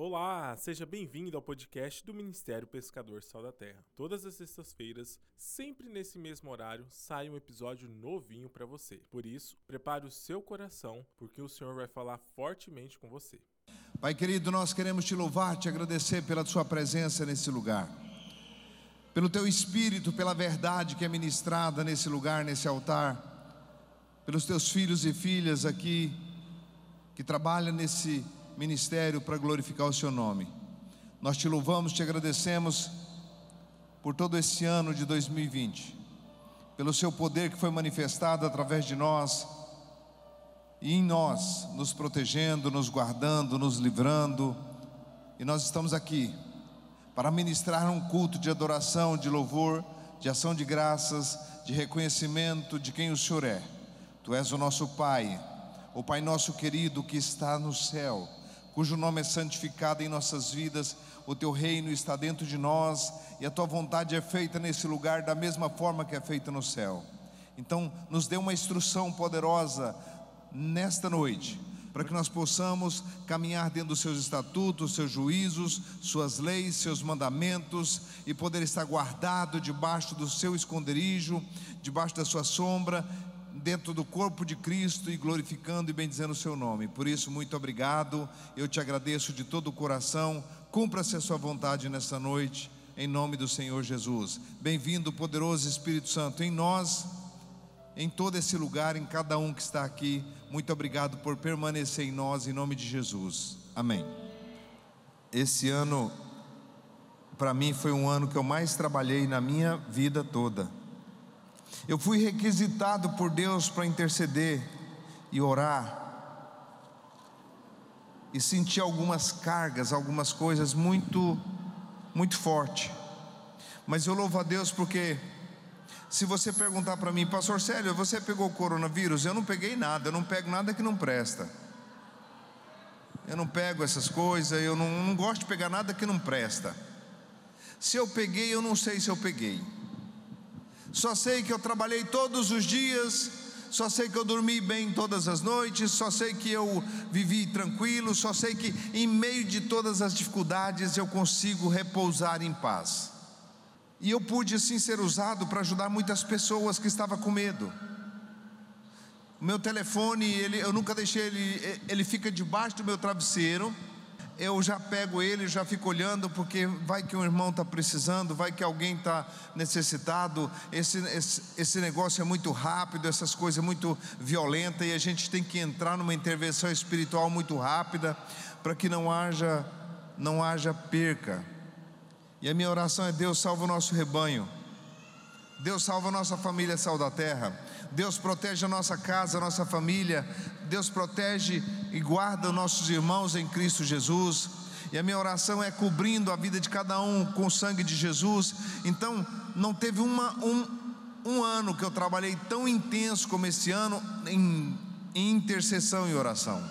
Olá, seja bem-vindo ao podcast do Ministério Pescador Sal da Terra. Todas as sextas-feiras, sempre nesse mesmo horário, sai um episódio novinho para você. Por isso, prepare o seu coração, porque o Senhor vai falar fortemente com você. Pai querido, nós queremos te louvar, te agradecer pela sua presença nesse lugar. Pelo teu espírito, pela verdade que é ministrada nesse lugar, nesse altar. Pelos teus filhos e filhas aqui que trabalham nesse ministério para glorificar o Seu nome. Nós te louvamos, te agradecemos por todo esse ano de 2020, pelo Seu poder que foi manifestado através de nós e em nós, nos protegendo, nos guardando, nos livrando. E nós estamos aqui para ministrar um culto de adoração, de louvor, de ação de graças, de reconhecimento de quem o Senhor é. Tu és o nosso Pai, o Pai nosso querido que está no céu cujo nome é santificado em nossas vidas, o teu reino está dentro de nós e a tua vontade é feita nesse lugar da mesma forma que é feita no céu. Então, nos dê uma instrução poderosa nesta noite, para que nós possamos caminhar dentro dos seus estatutos, seus juízos, suas leis, seus mandamentos e poder estar guardado debaixo do seu esconderijo, debaixo da sua sombra dentro do corpo de Cristo e glorificando e bendizendo o seu nome. Por isso, muito obrigado. Eu te agradeço de todo o coração. Cumpra-se a sua vontade nesta noite, em nome do Senhor Jesus. Bem-vindo, poderoso Espírito Santo, em nós, em todo esse lugar, em cada um que está aqui. Muito obrigado por permanecer em nós, em nome de Jesus. Amém. Esse ano, para mim, foi um ano que eu mais trabalhei na minha vida toda eu fui requisitado por Deus para interceder e orar. E senti algumas cargas, algumas coisas muito, muito forte. Mas eu louvo a Deus porque, se você perguntar para mim, Pastor Célio, você pegou o coronavírus? Eu não peguei nada, eu não pego nada que não presta. Eu não pego essas coisas, eu não, não gosto de pegar nada que não presta. Se eu peguei, eu não sei se eu peguei. Só sei que eu trabalhei todos os dias, só sei que eu dormi bem todas as noites, só sei que eu vivi tranquilo, só sei que em meio de todas as dificuldades eu consigo repousar em paz. E eu pude assim ser usado para ajudar muitas pessoas que estavam com medo. O meu telefone, ele, eu nunca deixei ele, ele fica debaixo do meu travesseiro eu já pego ele, já fico olhando, porque vai que um irmão está precisando, vai que alguém está necessitado. Esse, esse, esse, negócio é muito rápido, essas coisas muito violentas, e a gente tem que entrar numa intervenção espiritual muito rápida, para que não haja, não haja perca. E a minha oração é: Deus salva o nosso rebanho, Deus salva a nossa família sal da terra. Deus protege a nossa casa, a nossa família, Deus protege e guarda nossos irmãos em Cristo Jesus. E a minha oração é cobrindo a vida de cada um com o sangue de Jesus. Então, não teve uma, um, um ano que eu trabalhei tão intenso como esse ano em, em intercessão e oração.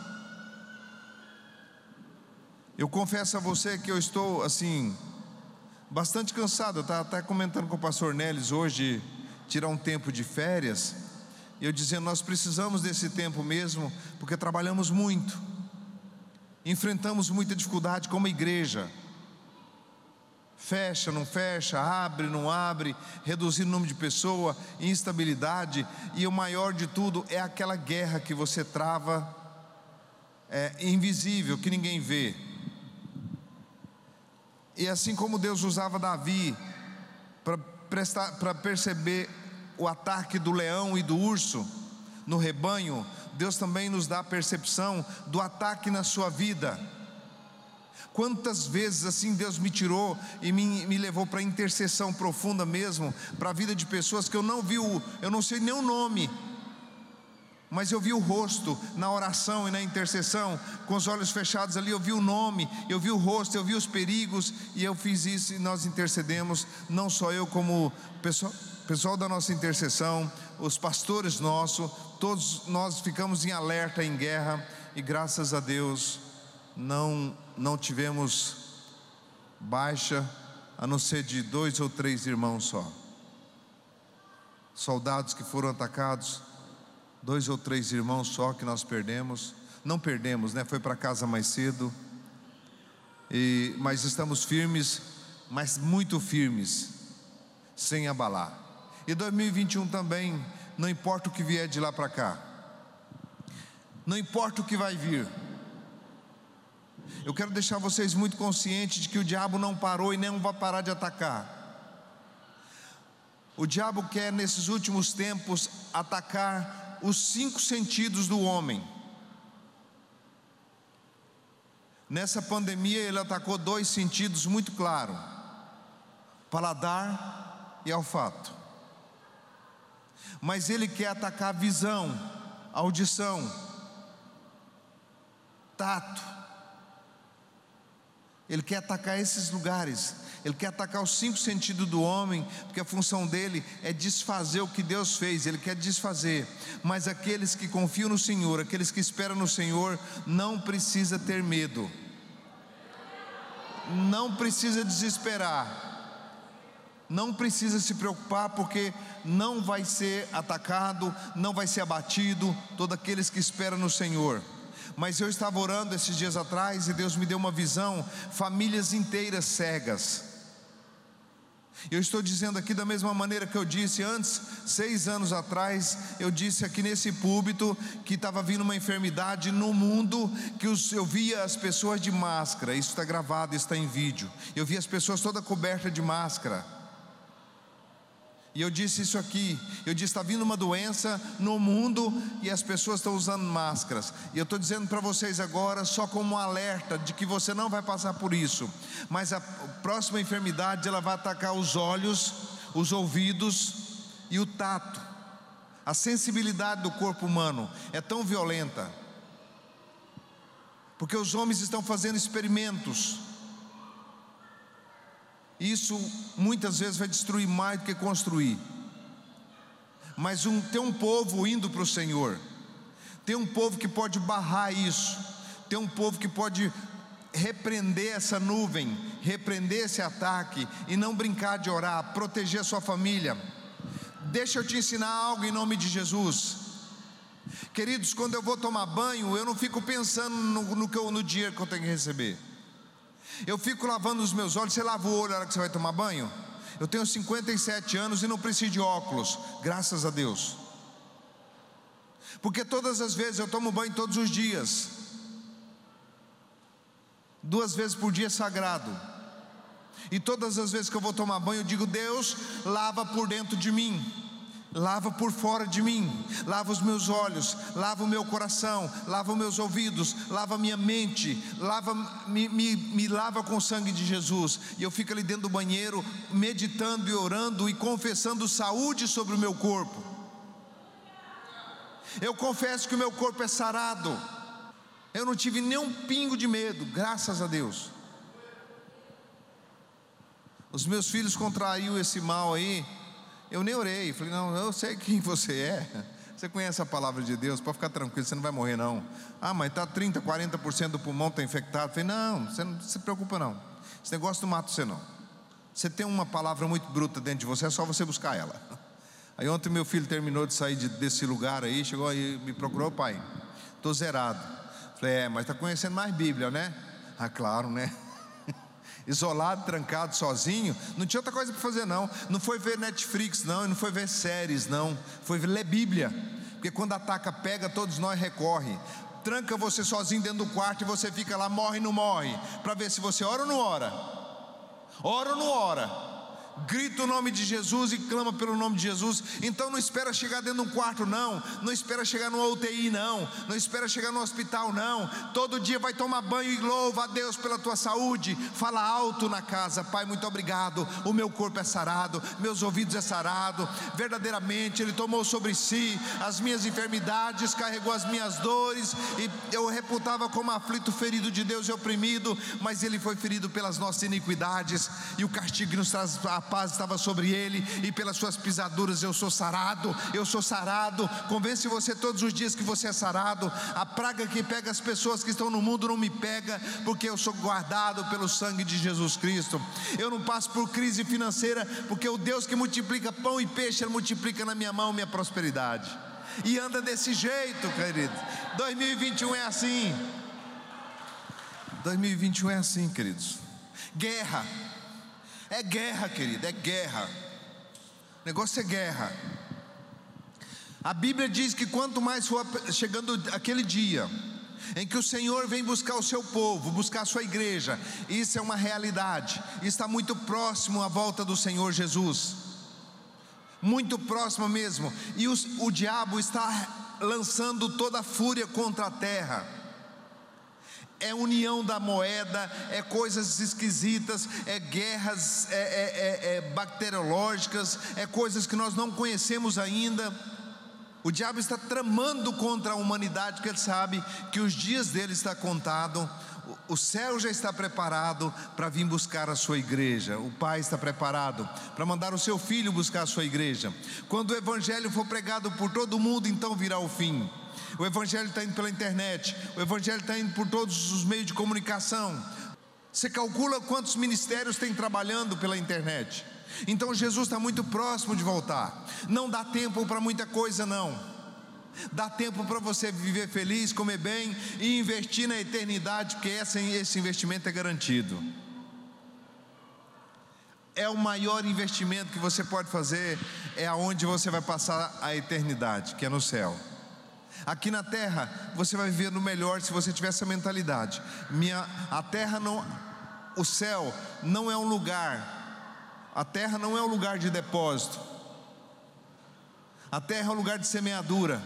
Eu confesso a você que eu estou assim, bastante cansado. Eu estava até comentando com o pastor Neles hoje, tirar um tempo de férias. Eu dizendo, nós precisamos desse tempo mesmo, porque trabalhamos muito, enfrentamos muita dificuldade como igreja. Fecha, não fecha, abre, não abre, reduzir o número de pessoa, instabilidade, e o maior de tudo é aquela guerra que você trava, é invisível, que ninguém vê. E assim como Deus usava Davi para perceber o ataque do leão e do urso no rebanho, Deus também nos dá a percepção do ataque na sua vida. Quantas vezes assim Deus me tirou e me, me levou para intercessão profunda mesmo, para a vida de pessoas que eu não vi, o, eu não sei nem o nome, mas eu vi o rosto na oração e na intercessão, com os olhos fechados ali, eu vi o nome, eu vi o rosto, eu vi os perigos, e eu fiz isso e nós intercedemos, não só eu, como pessoal pessoal da nossa intercessão, os pastores nossos, todos nós ficamos em alerta, em guerra, e graças a Deus não, não tivemos baixa, a não ser de dois ou três irmãos só. Soldados que foram atacados, dois ou três irmãos só que nós perdemos, não perdemos, né? Foi para casa mais cedo. e, mas estamos firmes, mas muito firmes, sem abalar. E 2021 também, não importa o que vier de lá para cá, não importa o que vai vir, eu quero deixar vocês muito conscientes de que o diabo não parou e nem vai parar de atacar. O diabo quer, nesses últimos tempos, atacar os cinco sentidos do homem. Nessa pandemia, ele atacou dois sentidos muito claros: paladar e olfato. Mas ele quer atacar visão, audição, tato, ele quer atacar esses lugares, ele quer atacar os cinco sentidos do homem, porque a função dele é desfazer o que Deus fez, ele quer desfazer. Mas aqueles que confiam no Senhor, aqueles que esperam no Senhor, não precisa ter medo, não precisa desesperar, não precisa se preocupar, porque não vai ser atacado, não vai ser abatido, todos aqueles que esperam no Senhor. Mas eu estava orando esses dias atrás e Deus me deu uma visão: famílias inteiras cegas. Eu estou dizendo aqui da mesma maneira que eu disse antes, seis anos atrás, eu disse aqui nesse púlpito que estava vindo uma enfermidade no mundo, que eu via as pessoas de máscara, isso está gravado, está em vídeo. Eu via as pessoas toda coberta de máscara. E eu disse isso aqui. Eu disse: está vindo uma doença no mundo e as pessoas estão usando máscaras. E eu estou dizendo para vocês agora, só como um alerta de que você não vai passar por isso. Mas a próxima enfermidade ela vai atacar os olhos, os ouvidos e o tato. A sensibilidade do corpo humano é tão violenta. Porque os homens estão fazendo experimentos isso muitas vezes vai destruir mais do que construir. Mas um, tem um povo indo para o Senhor, tem um povo que pode barrar isso, tem um povo que pode repreender essa nuvem, repreender esse ataque e não brincar de orar, proteger a sua família. Deixa eu te ensinar algo em nome de Jesus. Queridos, quando eu vou tomar banho, eu não fico pensando no, no, no dinheiro que eu tenho que receber. Eu fico lavando os meus olhos. Você lava o olho na hora que você vai tomar banho? Eu tenho 57 anos e não preciso de óculos, graças a Deus. Porque todas as vezes eu tomo banho todos os dias. Duas vezes por dia é sagrado. E todas as vezes que eu vou tomar banho, eu digo: Deus, lava por dentro de mim lava por fora de mim, lava os meus olhos, lava o meu coração, lava os meus ouvidos, lava a minha mente, lava, me, me, me lava com o sangue de Jesus. E eu fico ali dentro do banheiro, meditando e orando e confessando saúde sobre o meu corpo. Eu confesso que o meu corpo é sarado. Eu não tive nem um pingo de medo, graças a Deus. Os meus filhos contraíram esse mal aí, eu nem orei, falei, não, eu sei quem você é. Você conhece a palavra de Deus, pode ficar tranquilo, você não vai morrer não. Ah, mas está 30, 40% do pulmão está infectado. falei, não, você não se preocupa não. Esse negócio não mata você não. Você tem uma palavra muito bruta dentro de você, é só você buscar ela. Aí ontem meu filho terminou de sair de, desse lugar aí, chegou aí, me procurou, pai, estou zerado. Falei, é, mas está conhecendo mais Bíblia, né? Ah, claro, né? Isolado, trancado, sozinho, não tinha outra coisa para fazer, não. Não foi ver Netflix, não, não foi ver séries, não. Foi ler Bíblia. Porque quando ataca, pega, todos nós recorre. Tranca você sozinho dentro do quarto e você fica lá, morre ou não morre, para ver se você ora ou não ora. Ora ou não ora grita o nome de Jesus e clama pelo nome de Jesus. Então não espera chegar dentro de um quarto, não. Não espera chegar no UTI, não. Não espera chegar no hospital, não. Todo dia vai tomar banho e louva a Deus pela tua saúde. Fala alto na casa, Pai, muito obrigado. O meu corpo é sarado, meus ouvidos é sarado. Verdadeiramente Ele tomou sobre si as minhas enfermidades, carregou as minhas dores e eu reputava como aflito, ferido de Deus e oprimido, mas Ele foi ferido pelas nossas iniquidades e o castigo que nos traz a paz estava sobre ele, e pelas suas pisaduras eu sou sarado, eu sou sarado. Convence você todos os dias que você é sarado. A praga que pega as pessoas que estão no mundo não me pega, porque eu sou guardado pelo sangue de Jesus Cristo. Eu não passo por crise financeira, porque o Deus que multiplica pão e peixe, Ele multiplica na minha mão minha prosperidade. E anda desse jeito, querido. 2021 é assim. 2021 é assim, queridos. Guerra. É guerra, querido, é guerra. O negócio é guerra. A Bíblia diz que quanto mais for chegando aquele dia, em que o Senhor vem buscar o seu povo, buscar a sua igreja, isso é uma realidade, está muito próximo à volta do Senhor Jesus, muito próximo mesmo, e os, o diabo está lançando toda a fúria contra a terra é união da moeda, é coisas esquisitas, é guerras é, é, é, é, bacteriológicas, é coisas que nós não conhecemos ainda. O diabo está tramando contra a humanidade, porque ele sabe que os dias dele está contado. O céu já está preparado para vir buscar a sua igreja. O Pai está preparado para mandar o seu filho buscar a sua igreja. Quando o evangelho for pregado por todo mundo, então virá o fim. O Evangelho está indo pela internet, o Evangelho está indo por todos os meios de comunicação. Você calcula quantos ministérios tem trabalhando pela internet. Então Jesus está muito próximo de voltar. Não dá tempo para muita coisa, não. Dá tempo para você viver feliz, comer bem e investir na eternidade, porque esse investimento é garantido. É o maior investimento que você pode fazer, é aonde você vai passar a eternidade, que é no céu. Aqui na terra, você vai viver no melhor se você tiver essa mentalidade. Minha, a terra não, o céu não é um lugar, a terra não é um lugar de depósito. A terra é um lugar de semeadura,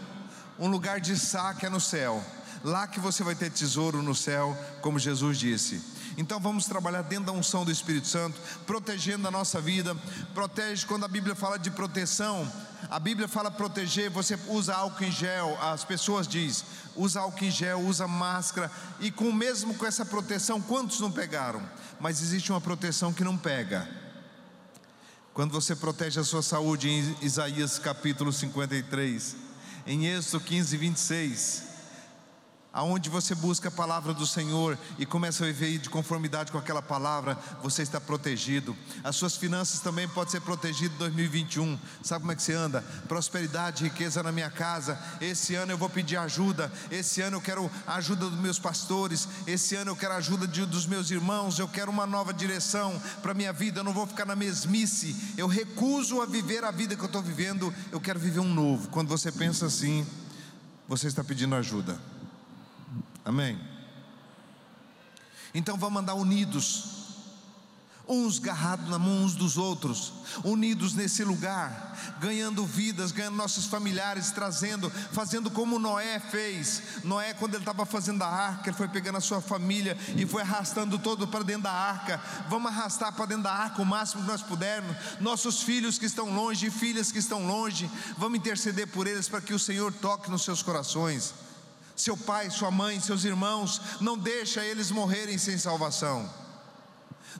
um lugar de saque é no céu. Lá que você vai ter tesouro no céu, como Jesus disse. Então vamos trabalhar dentro da unção do Espírito Santo, protegendo a nossa vida. Protege quando a Bíblia fala de proteção. A Bíblia fala proteger, você usa álcool em gel, as pessoas diz, usa álcool em gel, usa máscara, e com mesmo com essa proteção, quantos não pegaram? Mas existe uma proteção que não pega. Quando você protege a sua saúde em Isaías capítulo 53, em Êxodo 15, 26, aonde você busca a palavra do Senhor e começa a viver de conformidade com aquela palavra, você está protegido. As suas finanças também podem ser protegidas em 2021. Sabe como é que você anda? Prosperidade, riqueza na minha casa. Esse ano eu vou pedir ajuda. Esse ano eu quero a ajuda dos meus pastores. Esse ano eu quero a ajuda de, dos meus irmãos. Eu quero uma nova direção para minha vida. Eu não vou ficar na mesmice. Eu recuso a viver a vida que eu estou vivendo. Eu quero viver um novo. Quando você pensa assim, você está pedindo ajuda. Amém? Então vamos andar unidos, uns garrados na mão uns dos outros, unidos nesse lugar, ganhando vidas, ganhando nossos familiares, trazendo, fazendo como Noé fez. Noé, quando ele estava fazendo a arca, ele foi pegando a sua família e foi arrastando todo para dentro da arca. Vamos arrastar para dentro da arca o máximo que nós pudermos. Nossos filhos que estão longe, filhas que estão longe, vamos interceder por eles para que o Senhor toque nos seus corações seu pai, sua mãe, seus irmãos, não deixa eles morrerem sem salvação.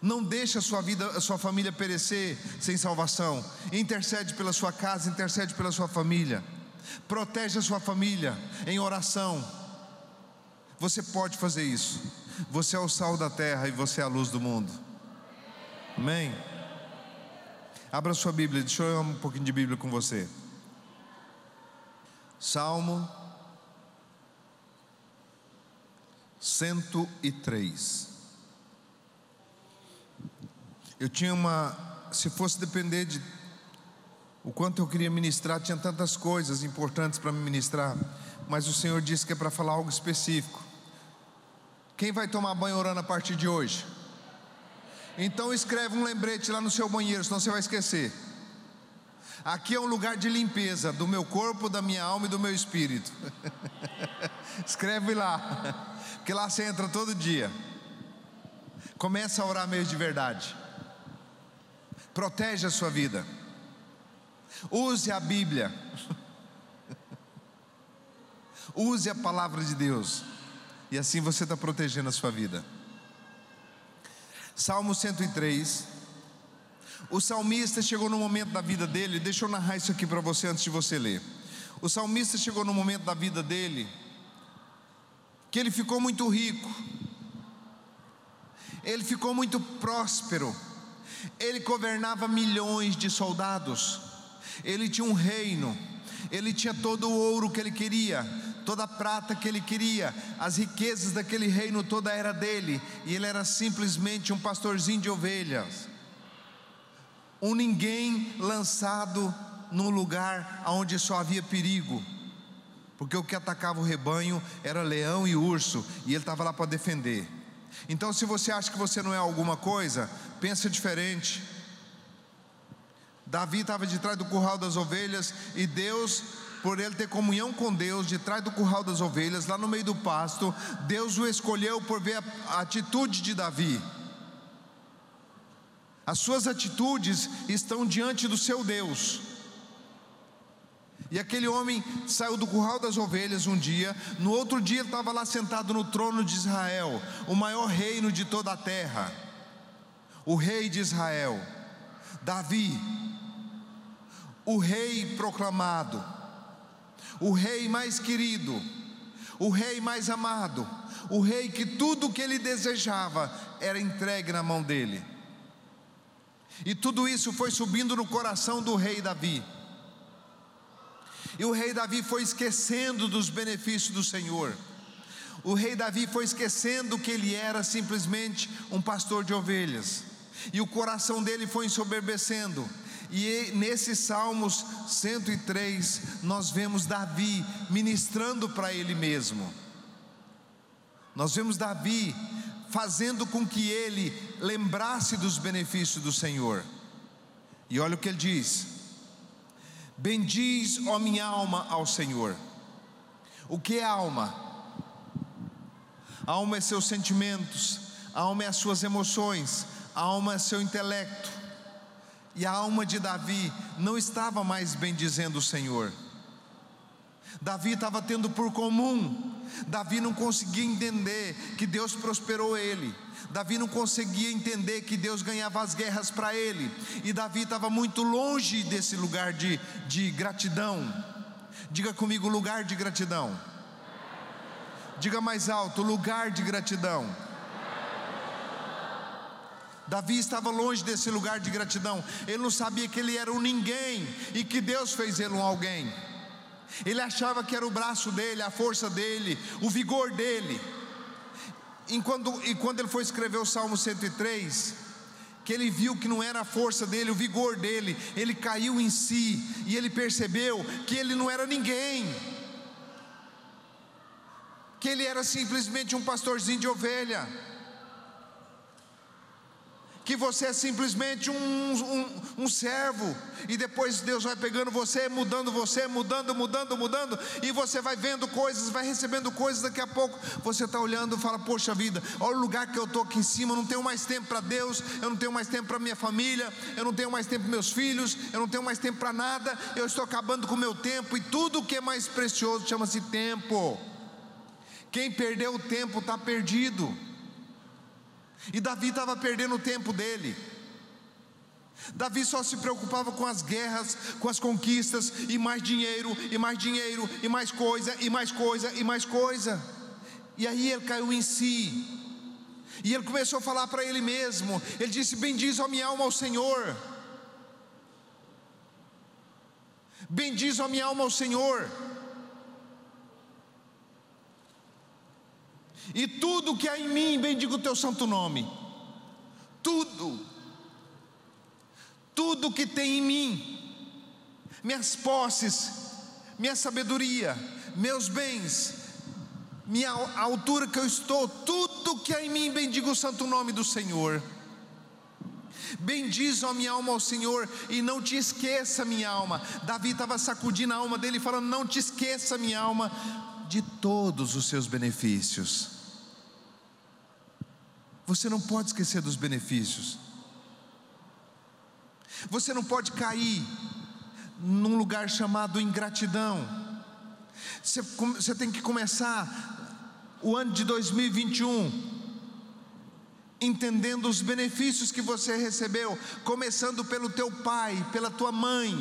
Não deixa a sua vida, a sua família perecer sem salvação. Intercede pela sua casa, intercede pela sua família. Protege a sua família em oração. Você pode fazer isso. Você é o sal da terra e você é a luz do mundo. Amém. Abra sua Bíblia, deixa eu ler um pouquinho de Bíblia com você. Salmo 103. Eu tinha uma, se fosse depender de o quanto eu queria ministrar, tinha tantas coisas importantes para me ministrar, mas o Senhor disse que é para falar algo específico. Quem vai tomar banho orando a partir de hoje? Então escreve um lembrete lá no seu banheiro, senão você vai esquecer. Aqui é um lugar de limpeza do meu corpo, da minha alma e do meu espírito. escreve lá porque lá você entra todo dia. Começa a orar mesmo de verdade. Protege a sua vida. Use a Bíblia. Use a palavra de Deus. E assim você está protegendo a sua vida. Salmo 103. O salmista chegou no momento da vida dele, deixa eu narrar isso aqui para você antes de você ler. O salmista chegou no momento da vida dele que ele ficou muito rico, ele ficou muito próspero, ele governava milhões de soldados, ele tinha um reino, ele tinha todo o ouro que ele queria, toda a prata que ele queria, as riquezas daquele reino toda era dele, e ele era simplesmente um pastorzinho de ovelhas. Um ninguém lançado num lugar onde só havia perigo, porque o que atacava o rebanho era leão e urso, e ele estava lá para defender. Então, se você acha que você não é alguma coisa, pensa diferente. Davi estava de trás do curral das ovelhas e Deus, por ele ter comunhão com Deus, de trás do curral das ovelhas, lá no meio do pasto, Deus o escolheu por ver a atitude de Davi. As suas atitudes estão diante do seu Deus. E aquele homem saiu do curral das ovelhas um dia, no outro dia estava lá sentado no trono de Israel, o maior reino de toda a terra, o rei de Israel, Davi, o rei proclamado, o rei mais querido, o rei mais amado, o rei que tudo o que ele desejava era entregue na mão dele. E tudo isso foi subindo no coração do rei Davi. E o rei Davi foi esquecendo dos benefícios do Senhor. O rei Davi foi esquecendo que ele era simplesmente um pastor de ovelhas. E o coração dele foi ensoberbecendo. E nesse Salmos 103, nós vemos Davi ministrando para ele mesmo. Nós vemos Davi fazendo com que ele lembrasse dos benefícios do Senhor. E olha o que ele diz: Bendiz, ó minha alma, ao Senhor. O que é alma? Alma é seus sentimentos, alma é as suas emoções, alma é seu intelecto. E a alma de Davi não estava mais bendizendo o Senhor. Davi estava tendo por comum, Davi não conseguia entender que Deus prosperou ele, Davi não conseguia entender que Deus ganhava as guerras para ele, e Davi estava muito longe desse lugar de, de gratidão. Diga comigo, lugar de gratidão. Diga mais alto, lugar de gratidão. Davi estava longe desse lugar de gratidão. Ele não sabia que ele era um ninguém e que Deus fez ele um alguém. Ele achava que era o braço dele, a força dele, o vigor dele. E quando, e quando ele foi escrever o Salmo 103, que ele viu que não era a força dele, o vigor dele, ele caiu em si e ele percebeu que ele não era ninguém, que ele era simplesmente um pastorzinho de ovelha que você é simplesmente um, um, um, servo, e depois Deus vai pegando você, mudando você, mudando, mudando, mudando, e você vai vendo coisas, vai recebendo coisas, daqui a pouco. Você está olhando e fala: Poxa vida, olha o lugar que eu estou aqui em cima, eu não tenho mais tempo para Deus, eu não tenho mais tempo para minha família, eu não tenho mais tempo para meus filhos, eu não tenho mais tempo para nada, eu estou acabando com o meu tempo, e tudo que é mais precioso chama-se tempo. Quem perdeu o tempo está perdido. E Davi estava perdendo o tempo dele. Davi só se preocupava com as guerras, com as conquistas, e mais dinheiro, e mais dinheiro, e mais coisa, e mais coisa, e mais coisa. E aí ele caiu em si. E ele começou a falar para ele mesmo. Ele disse: Bendiz a minha alma ao Senhor. Bendiz a minha alma ao Senhor. E tudo que há em mim, bendiga o teu santo nome. Tudo. Tudo que tem em mim, minhas posses, minha sabedoria, meus bens, minha altura que eu estou, tudo que há em mim, bendiga o santo nome do Senhor. Bendiz a minha alma ao Senhor e não te esqueça, minha alma. Davi estava sacudindo a alma dele, falando: Não te esqueça, minha alma, de todos os seus benefícios. Você não pode esquecer dos benefícios. Você não pode cair num lugar chamado ingratidão. Você, você tem que começar o ano de 2021 entendendo os benefícios que você recebeu, começando pelo teu pai, pela tua mãe.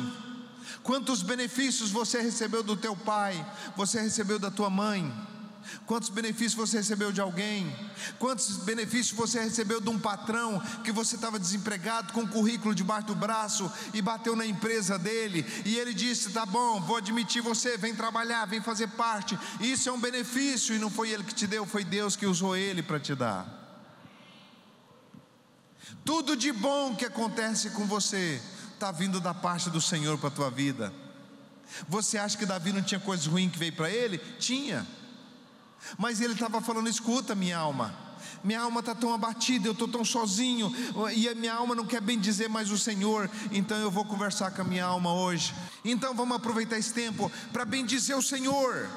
Quantos benefícios você recebeu do teu pai, você recebeu da tua mãe? Quantos benefícios você recebeu de alguém? Quantos benefícios você recebeu de um patrão que você estava desempregado com um currículo debaixo do braço e bateu na empresa dele e ele disse: "Tá bom, vou admitir você, vem trabalhar, vem fazer parte". Isso é um benefício e não foi ele que te deu, foi Deus que usou ele para te dar. Tudo de bom que acontece com você está vindo da parte do Senhor para a tua vida. Você acha que Davi não tinha coisas ruins que veio para ele? Tinha. Mas ele estava falando: escuta, minha alma, minha alma está tão abatida, eu estou tão sozinho, e a minha alma não quer bem dizer mais o Senhor, então eu vou conversar com a minha alma hoje. Então vamos aproveitar esse tempo para bendizer o Senhor.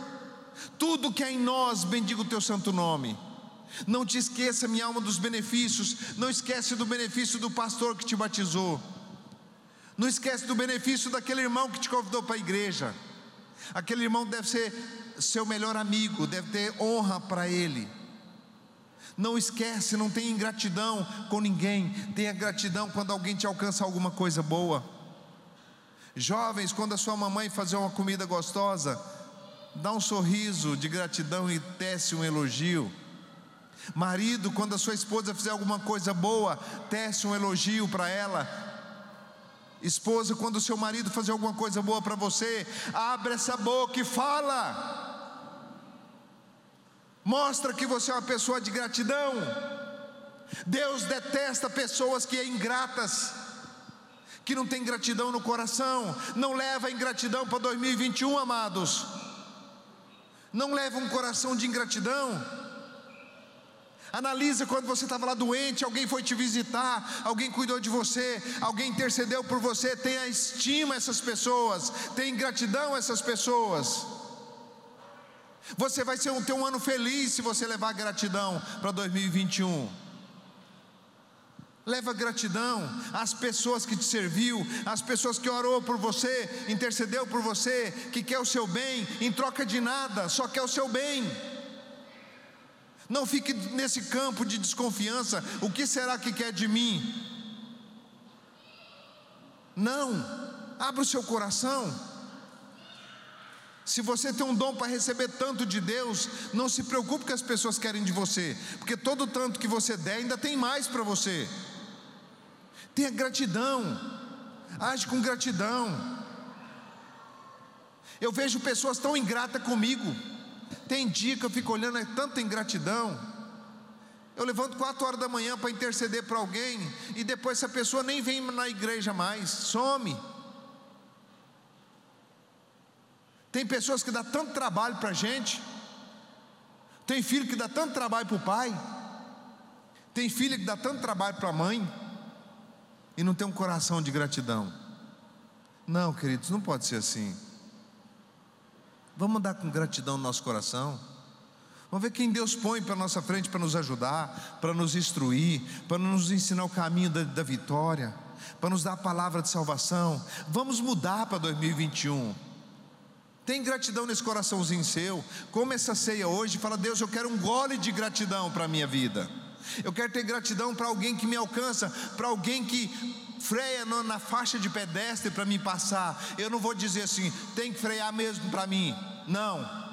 Tudo que é em nós, bendiga o teu santo nome. Não te esqueça, minha alma, dos benefícios. Não esquece do benefício do pastor que te batizou. Não esquece do benefício daquele irmão que te convidou para a igreja. Aquele irmão deve ser seu melhor amigo, deve ter honra para ele. Não esquece, não tenha ingratidão com ninguém, tenha gratidão quando alguém te alcança alguma coisa boa. Jovens, quando a sua mamãe fazer uma comida gostosa, dá um sorriso de gratidão e tece um elogio. Marido, quando a sua esposa fizer alguma coisa boa, tece um elogio para ela. Esposa, quando o seu marido fazer alguma coisa boa para você, abre essa boca e fala. Mostra que você é uma pessoa de gratidão. Deus detesta pessoas que é ingratas, que não tem gratidão no coração. Não leva a ingratidão para 2021, amados. Não leva um coração de ingratidão. Analisa quando você estava lá doente, alguém foi te visitar, alguém cuidou de você, alguém intercedeu por você. Tenha estima essas pessoas, tenha gratidão essas pessoas. Você vai ser um, ter um ano feliz se você levar gratidão para 2021. Leva gratidão às pessoas que te serviu, às pessoas que orou por você, intercedeu por você, que quer o seu bem, em troca de nada, só quer o seu bem. Não fique nesse campo de desconfiança. O que será que quer de mim? Não. Abra o seu coração. Se você tem um dom para receber tanto de Deus, não se preocupe que as pessoas querem de você, porque todo tanto que você der, ainda tem mais para você. Tenha gratidão, age com gratidão. Eu vejo pessoas tão ingratas comigo, tem dia que eu fico olhando, é tanta ingratidão. Eu levanto quatro horas da manhã para interceder para alguém, e depois essa pessoa nem vem na igreja mais, some. Tem pessoas que dá tanto trabalho para a gente, tem filho que dá tanto trabalho para o pai, tem filho que dá tanto trabalho para a mãe, e não tem um coração de gratidão. Não, queridos, não pode ser assim. Vamos andar com gratidão no nosso coração. Vamos ver quem Deus põe para nossa frente para nos ajudar, para nos instruir, para nos ensinar o caminho da, da vitória, para nos dar a palavra de salvação. Vamos mudar para 2021. Tem gratidão nesse coraçãozinho seu. Come essa ceia hoje fala: Deus, eu quero um gole de gratidão para a minha vida. Eu quero ter gratidão para alguém que me alcança, para alguém que freia na faixa de pedestre para me passar. Eu não vou dizer assim, tem que frear mesmo para mim. Não.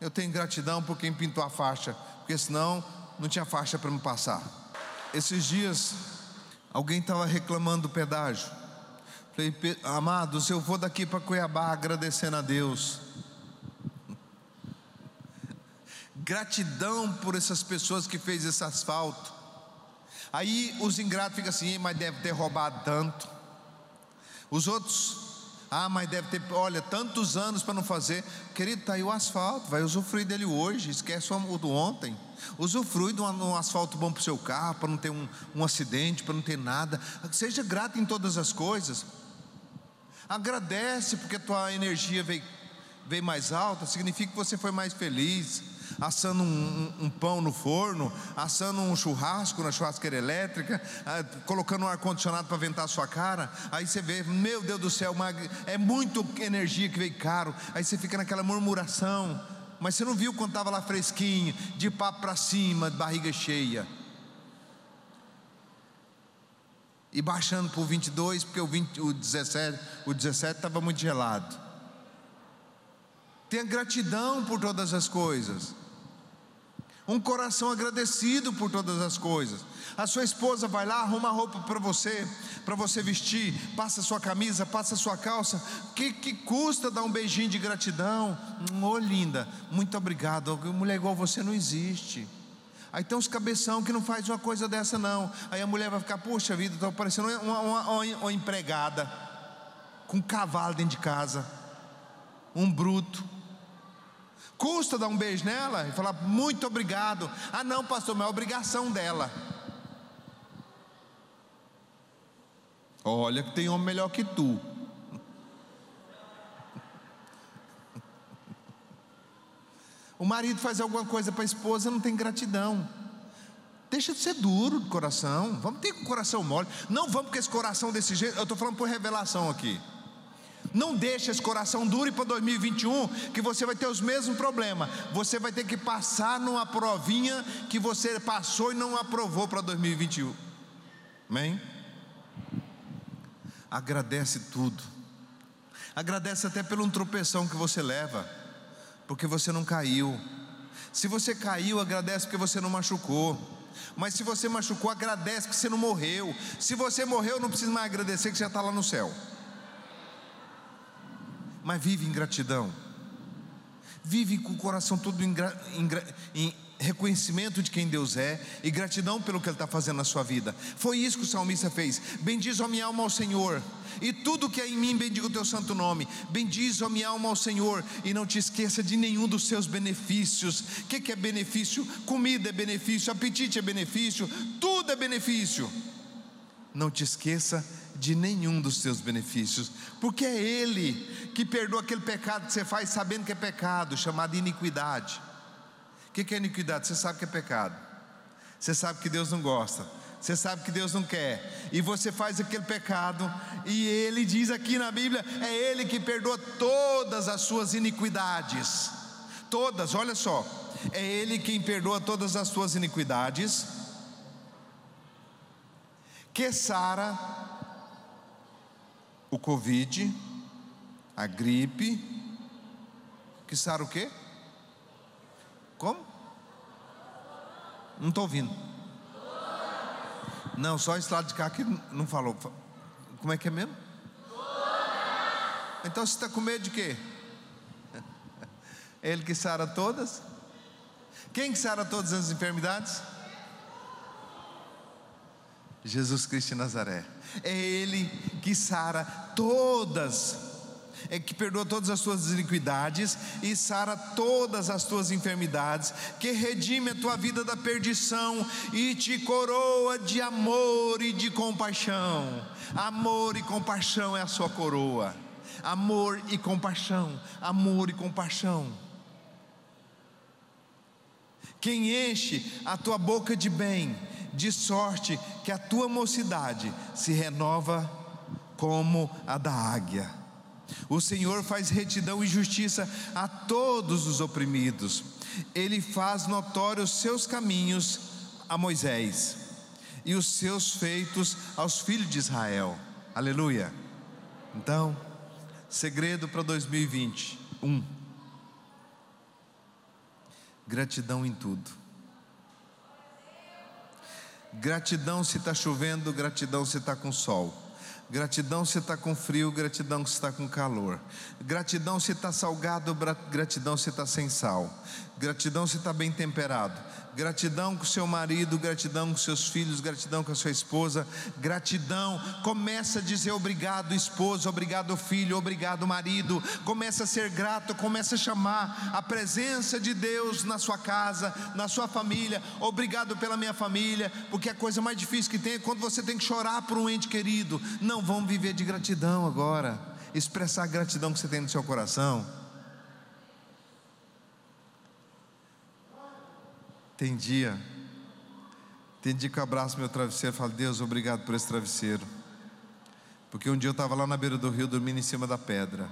Eu tenho gratidão por quem pintou a faixa, porque senão não tinha faixa para me passar. Esses dias, alguém estava reclamando do pedágio. Falei, amados, eu vou daqui para Cuiabá agradecendo a Deus. Gratidão por essas pessoas que fez esse asfalto. Aí os ingratos ficam assim, mas deve ter roubado tanto. Os outros, ah, mas deve ter, olha, tantos anos para não fazer. Querido, está aí o asfalto, vai usufruir dele hoje, esquece o do ontem. Usufrui de um, asfalto bom para o seu carro, para não ter um, um acidente, para não ter nada. Seja grato em todas as coisas. Agradece porque tua energia veio, veio mais alta, significa que você foi mais feliz assando um, um, um, pão no forno, assando um churrasco na churrasqueira elétrica, ah, colocando um ar-condicionado para ventar a sua cara. Aí você vê, meu Deus do céu, uma, é muito energia que veio caro. Aí você fica naquela murmuração. Mas você não viu quando estava lá fresquinho, de papo para cima, de barriga cheia. E baixando para o 22, porque o, 20, o 17 o 17 estava muito gelado. Tenha gratidão por todas as coisas. Um coração agradecido por todas as coisas. A sua esposa vai lá, arruma roupa para você, para você vestir, passa sua camisa, passa sua calça. Que que custa dar um beijinho de gratidão? Ô oh, linda, muito obrigado. Mulher igual você não existe. Aí tem uns cabeção que não faz uma coisa dessa não. Aí a mulher vai ficar, puxa vida, estou parecendo uma, uma, uma, uma empregada com um cavalo dentro de casa, um bruto. Custa dar um beijo nela e falar muito obrigado. Ah, não, pastor, mas é obrigação dela. Olha que tem homem melhor que tu. O marido faz alguma coisa para a esposa, não tem gratidão. Deixa de ser duro de coração. Vamos ter com o coração mole. Não vamos com esse coração desse jeito. Eu estou falando por revelação aqui. Não deixe esse coração dure para 2021, que você vai ter os mesmos problemas. Você vai ter que passar numa provinha que você passou e não aprovou para 2021. Amém? Agradece tudo. Agradece até pelo um tropeção que você leva, porque você não caiu. Se você caiu, agradece porque você não machucou. Mas se você machucou, agradece que você não morreu. Se você morreu, não precisa mais agradecer que você já está lá no céu mas vive em gratidão. Vive com o coração todo em, em reconhecimento de quem Deus é e gratidão pelo que Ele está fazendo na sua vida. Foi isso que o salmista fez. Bendiz a minha alma ao Senhor, e tudo que é em mim, bendiga o teu santo nome. Bendiz a minha alma ao Senhor, e não te esqueça de nenhum dos seus benefícios. O que, que é benefício? Comida é benefício, apetite é benefício, tudo é benefício. Não te esqueça de nenhum dos seus benefícios, porque é Ele que perdoa aquele pecado que você faz sabendo que é pecado, chamado iniquidade. O que é iniquidade? Você sabe que é pecado, você sabe que Deus não gosta, você sabe que Deus não quer, e você faz aquele pecado, e Ele diz aqui na Bíblia: é Ele que perdoa todas as suas iniquidades, todas, olha só, é Ele quem perdoa todas as suas iniquidades, que Sara o Covid, a gripe, que sara o quê? Como? Não estou ouvindo. Não, só esse lado de cá que não falou. Como é que é mesmo? Então você está com medo de quê? Ele que sara todas? Quem que sara todas as enfermidades? Jesus Cristo de Nazaré. É Ele que sara todas, é que perdoa todas as tuas iniquidades e sara todas as tuas enfermidades, que redime a tua vida da perdição e te coroa de amor e de compaixão. Amor e compaixão é a sua coroa. Amor e compaixão, amor e compaixão. Quem enche a tua boca de bem, de sorte que a tua mocidade se renova como a da águia. O Senhor faz retidão e justiça a todos os oprimidos. Ele faz notórios os seus caminhos a Moisés e os seus feitos aos filhos de Israel. Aleluia. Então, segredo para 2021. Um, gratidão em tudo. Gratidão se está chovendo, gratidão se está com sol. Gratidão se está com frio, gratidão se está com calor. Gratidão se está salgado, gratidão se está sem sal. Gratidão se está bem temperado gratidão com seu marido, gratidão com seus filhos, gratidão com a sua esposa, gratidão. Começa a dizer obrigado, esposa, obrigado, filho, obrigado, marido. Começa a ser grato, começa a chamar a presença de Deus na sua casa, na sua família. Obrigado pela minha família, porque a coisa mais difícil que tem é quando você tem que chorar por um ente querido. Não vamos viver de gratidão agora, expressar a gratidão que você tem no seu coração. Tem dia, tem dia que eu abraço meu travesseiro e falo, Deus, obrigado por esse travesseiro. Porque um dia eu estava lá na beira do rio dormindo em cima da pedra.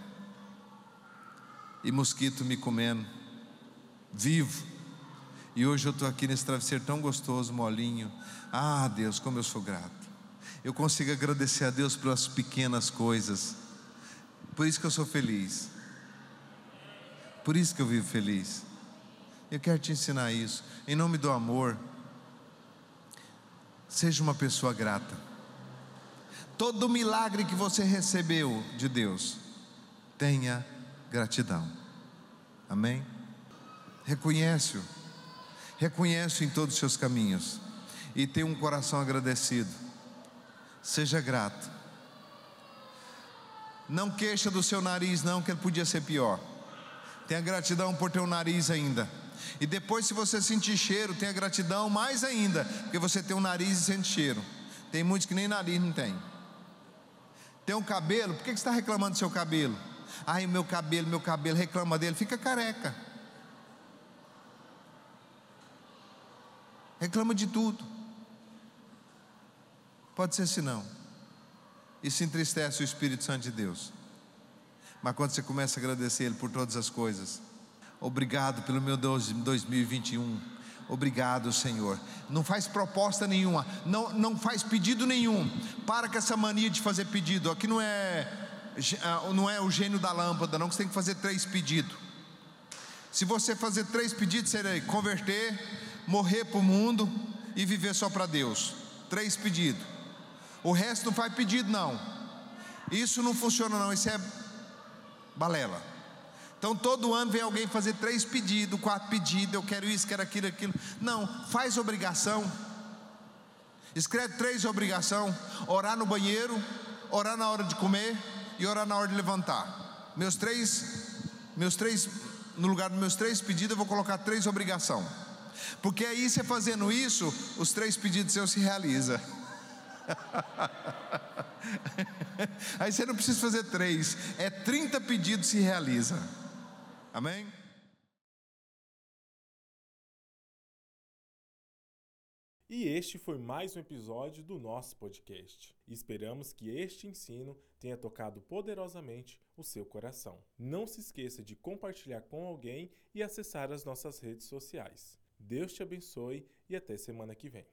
E mosquito me comendo, vivo. E hoje eu estou aqui nesse travesseiro tão gostoso, molinho. Ah, Deus, como eu sou grato. Eu consigo agradecer a Deus pelas pequenas coisas. Por isso que eu sou feliz. Por isso que eu vivo feliz. Eu quero te ensinar isso. Em nome do amor, seja uma pessoa grata. Todo milagre que você recebeu de Deus, tenha gratidão. Amém? Reconhece-o. Reconhece-o em todos os seus caminhos. E tenha um coração agradecido. Seja grato. Não queixa do seu nariz, não, que ele podia ser pior. Tenha gratidão por ter um nariz ainda. E depois, se você sentir cheiro, tenha gratidão mais ainda, porque você tem um nariz e sente cheiro. Tem muitos que nem nariz não tem. Tem um cabelo, por que você está reclamando do seu cabelo? Ai, meu cabelo, meu cabelo, reclama dele, fica careca. Reclama de tudo. Pode ser assim não. Isso entristece o Espírito Santo de Deus. Mas quando você começa a agradecer Ele por todas as coisas, obrigado pelo meu 2021. Obrigado, Senhor. Não faz proposta nenhuma, não, não faz pedido nenhum. Para com essa mania de fazer pedido. Aqui não é ah, não é o gênio da lâmpada, não, você tem que fazer três pedidos. Se você fazer três pedidos, seria converter, morrer para o mundo e viver só para Deus. Três pedidos. O resto não faz pedido, não. Isso não funciona, não. Isso é balela. Então todo ano vem alguém fazer três pedidos, quatro pedidos, eu quero isso, quero aquilo, aquilo. Não, faz obrigação. Escreve três obrigação: orar no banheiro, orar na hora de comer e orar na hora de levantar. Meus três, meus três, no lugar dos meus três pedidos, eu vou colocar três obrigação. Porque aí você fazendo isso, os três pedidos seus se realizam. Aí você não precisa fazer três, é 30 pedidos se realiza. Amém? E este foi mais um episódio do nosso podcast. Esperamos que este ensino tenha tocado poderosamente o seu coração. Não se esqueça de compartilhar com alguém e acessar as nossas redes sociais. Deus te abençoe e até semana que vem.